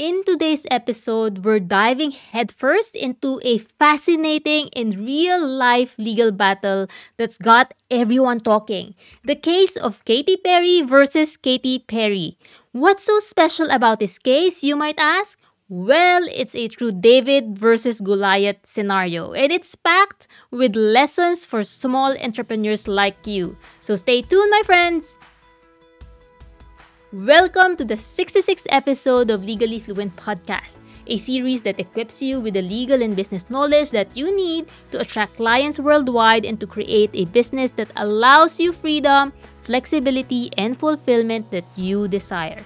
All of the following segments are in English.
In today's episode, we're diving headfirst into a fascinating and real life legal battle that's got everyone talking. The case of Katy Perry versus Katie Perry. What's so special about this case, you might ask? Well, it's a true David versus Goliath scenario, and it's packed with lessons for small entrepreneurs like you. So stay tuned, my friends! Welcome to the 66th episode of Legally Fluent Podcast, a series that equips you with the legal and business knowledge that you need to attract clients worldwide and to create a business that allows you freedom, flexibility, and fulfillment that you desire.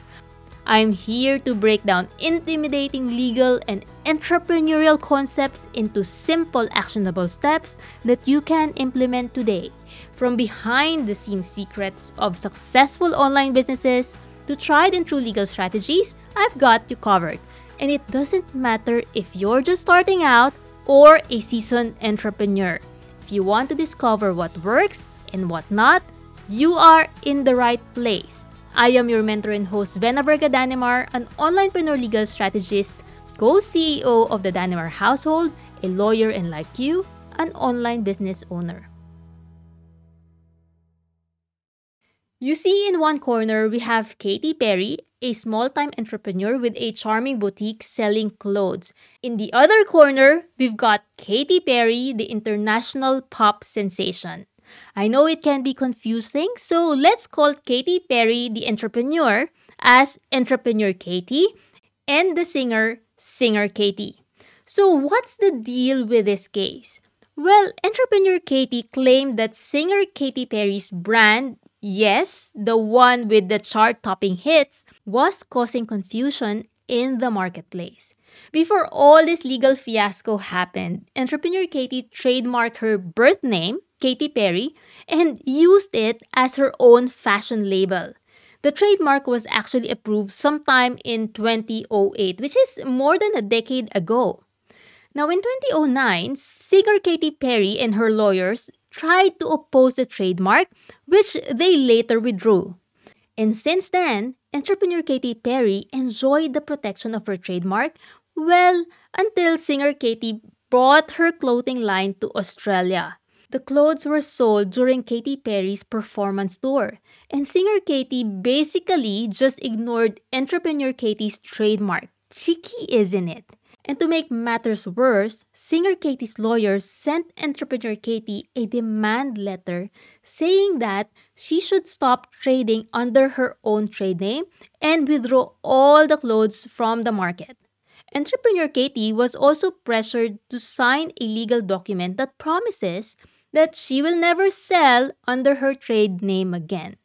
I'm here to break down intimidating legal and entrepreneurial concepts into simple, actionable steps that you can implement today. From behind the scenes secrets of successful online businesses to tried and true legal strategies, I've got you covered. And it doesn't matter if you're just starting out or a seasoned entrepreneur. If you want to discover what works and what not, you are in the right place. I am your mentor and host, Vena Verga Danimar, an onlinepreneur legal strategist, co-CEO of the Danimar household, a lawyer and like you, an online business owner. You see, in one corner, we have Katie Perry, a small time entrepreneur with a charming boutique selling clothes. In the other corner, we've got Katy Perry, the international pop sensation. I know it can be confusing, so let's call Katie Perry, the entrepreneur, as Entrepreneur Katie, and the singer, Singer Katy. So, what's the deal with this case? Well, entrepreneur Katie claimed that singer Katy Perry's brand Yes, the one with the chart topping hits was causing confusion in the marketplace. Before all this legal fiasco happened, entrepreneur Katie trademarked her birth name, Katie Perry, and used it as her own fashion label. The trademark was actually approved sometime in 2008, which is more than a decade ago. Now, in 2009, singer Katy Perry and her lawyers tried to oppose the trademark, which they later withdrew. And since then, entrepreneur Katie Perry enjoyed the protection of her trademark, well, until singer Katy brought her clothing line to Australia. The clothes were sold during Katy Perry's performance tour, and singer Katy basically just ignored entrepreneur Katie's trademark. Cheeky, isn't it? And to make matters worse, singer Katy's lawyers sent entrepreneur Katie a demand letter saying that she should stop trading under her own trade name and withdraw all the clothes from the market. Entrepreneur Katie was also pressured to sign a legal document that promises that she will never sell under her trade name again.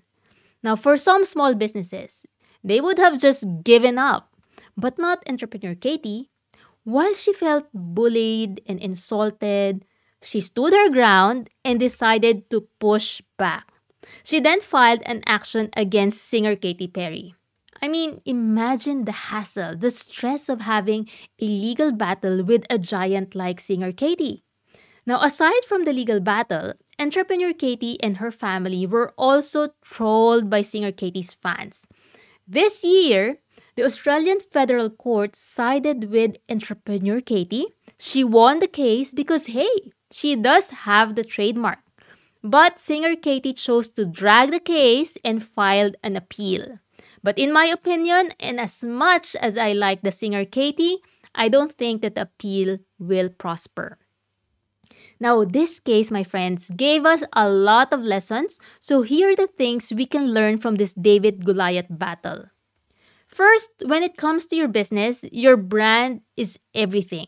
Now, for some small businesses, they would have just given up, but not Entrepreneur Katy while she felt bullied and insulted, she stood her ground and decided to push back. She then filed an action against singer Katy Perry. I mean, imagine the hassle, the stress of having a legal battle with a giant like singer Katy. Now, aside from the legal battle, entrepreneur Katie and her family were also trolled by singer Katy's fans. This year, the Australian Federal Court sided with entrepreneur Katie. She won the case because, hey, she does have the trademark. But singer Katy chose to drag the case and filed an appeal. But in my opinion, and as much as I like the singer Katy, I don't think that the appeal will prosper. Now, this case, my friends, gave us a lot of lessons, so here are the things we can learn from this David Goliath battle. First, when it comes to your business, your brand is everything.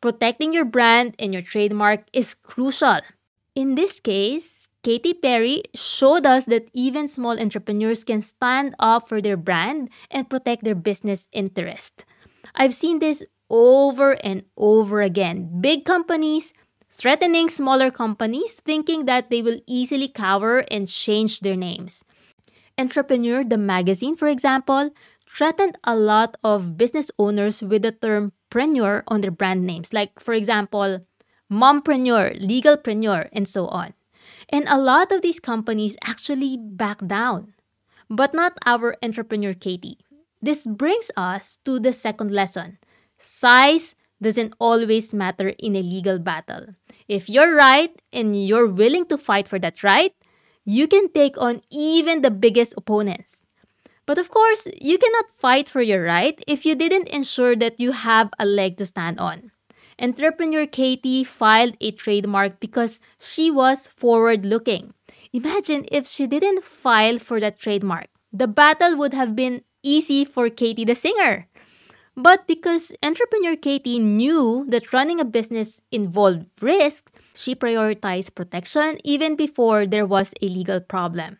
Protecting your brand and your trademark is crucial. In this case, Katie Perry showed us that even small entrepreneurs can stand up for their brand and protect their business interest. I've seen this over and over again. Big companies threatening smaller companies, thinking that they will easily cover and change their names. Entrepreneur, the magazine, for example, threatened a lot of business owners with the term preneur on their brand names, like, for example, mompreneur, legalpreneur, and so on. And a lot of these companies actually back down. But not our entrepreneur Katie. This brings us to the second lesson. Size doesn't always matter in a legal battle. If you're right and you're willing to fight for that right, you can take on even the biggest opponents. But of course, you cannot fight for your right if you didn't ensure that you have a leg to stand on. Entrepreneur Katie filed a trademark because she was forward looking. Imagine if she didn't file for that trademark. The battle would have been easy for Katie the singer. But because entrepreneur Katie knew that running a business involved risk, she prioritized protection even before there was a legal problem.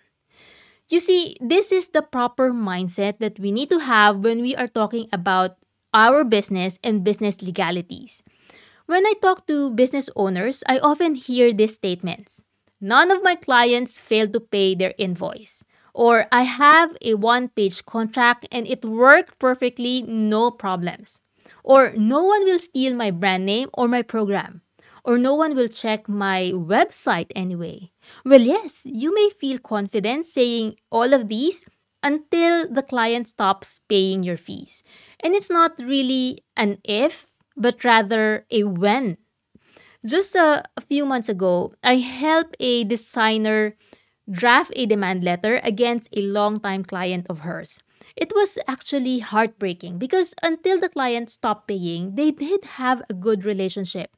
You see, this is the proper mindset that we need to have when we are talking about our business and business legalities. When I talk to business owners, I often hear these statements None of my clients fail to pay their invoice. Or I have a one page contract and it worked perfectly, no problems. Or no one will steal my brand name or my program. Or no one will check my website anyway. Well, yes, you may feel confident saying all of these until the client stops paying your fees. And it's not really an if, but rather a when. Just a, a few months ago, I helped a designer draft a demand letter against a longtime client of hers. It was actually heartbreaking because until the client stopped paying, they did have a good relationship.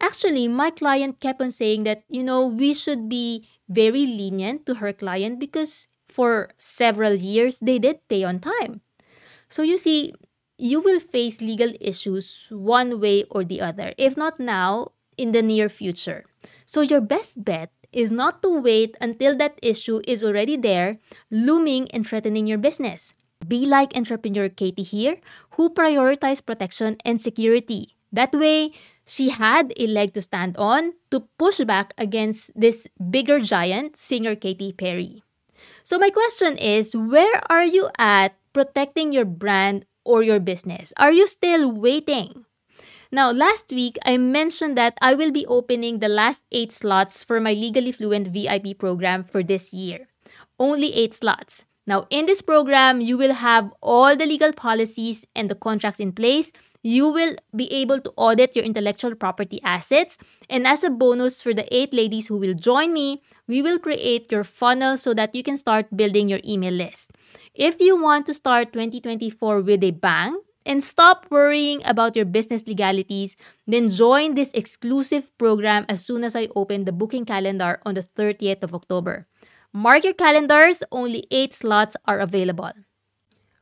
Actually, my client kept on saying that, you know, we should be very lenient to her client because for several years they did pay on time. So you see, you will face legal issues one way or the other, if not now, in the near future. So your best bet is not to wait until that issue is already there, looming and threatening your business. Be like entrepreneur Katie here, who prioritized protection and security. That way, she had a leg to stand on to push back against this bigger giant, singer Katy Perry. So, my question is where are you at protecting your brand or your business? Are you still waiting? Now, last week, I mentioned that I will be opening the last eight slots for my Legally Fluent VIP program for this year. Only eight slots. Now, in this program, you will have all the legal policies and the contracts in place you will be able to audit your intellectual property assets. And as a bonus for the eight ladies who will join me, we will create your funnel so that you can start building your email list. If you want to start 2024 with a bang and stop worrying about your business legalities, then join this exclusive program as soon as I open the booking calendar on the 30th of October. Mark your calendars, only 8 slots are available.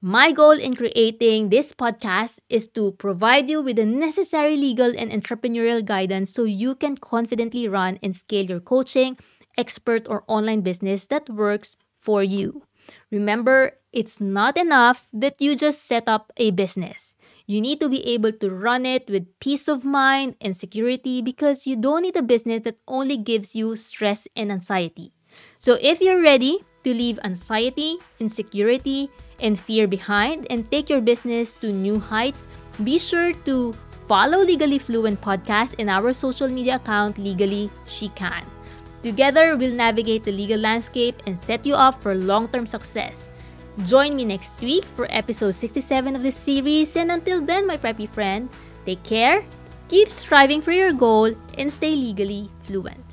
My goal in creating this podcast is to provide you with the necessary legal and entrepreneurial guidance so you can confidently run and scale your coaching, expert, or online business that works for you. Remember, it's not enough that you just set up a business. You need to be able to run it with peace of mind and security because you don't need a business that only gives you stress and anxiety. So if you're ready to leave anxiety, insecurity, and fear behind and take your business to new heights, be sure to follow Legally Fluent Podcast and our social media account, Legally She Can. Together, we'll navigate the legal landscape and set you up for long term success. Join me next week for episode 67 of this series, and until then, my preppy friend, take care, keep striving for your goal, and stay legally fluent.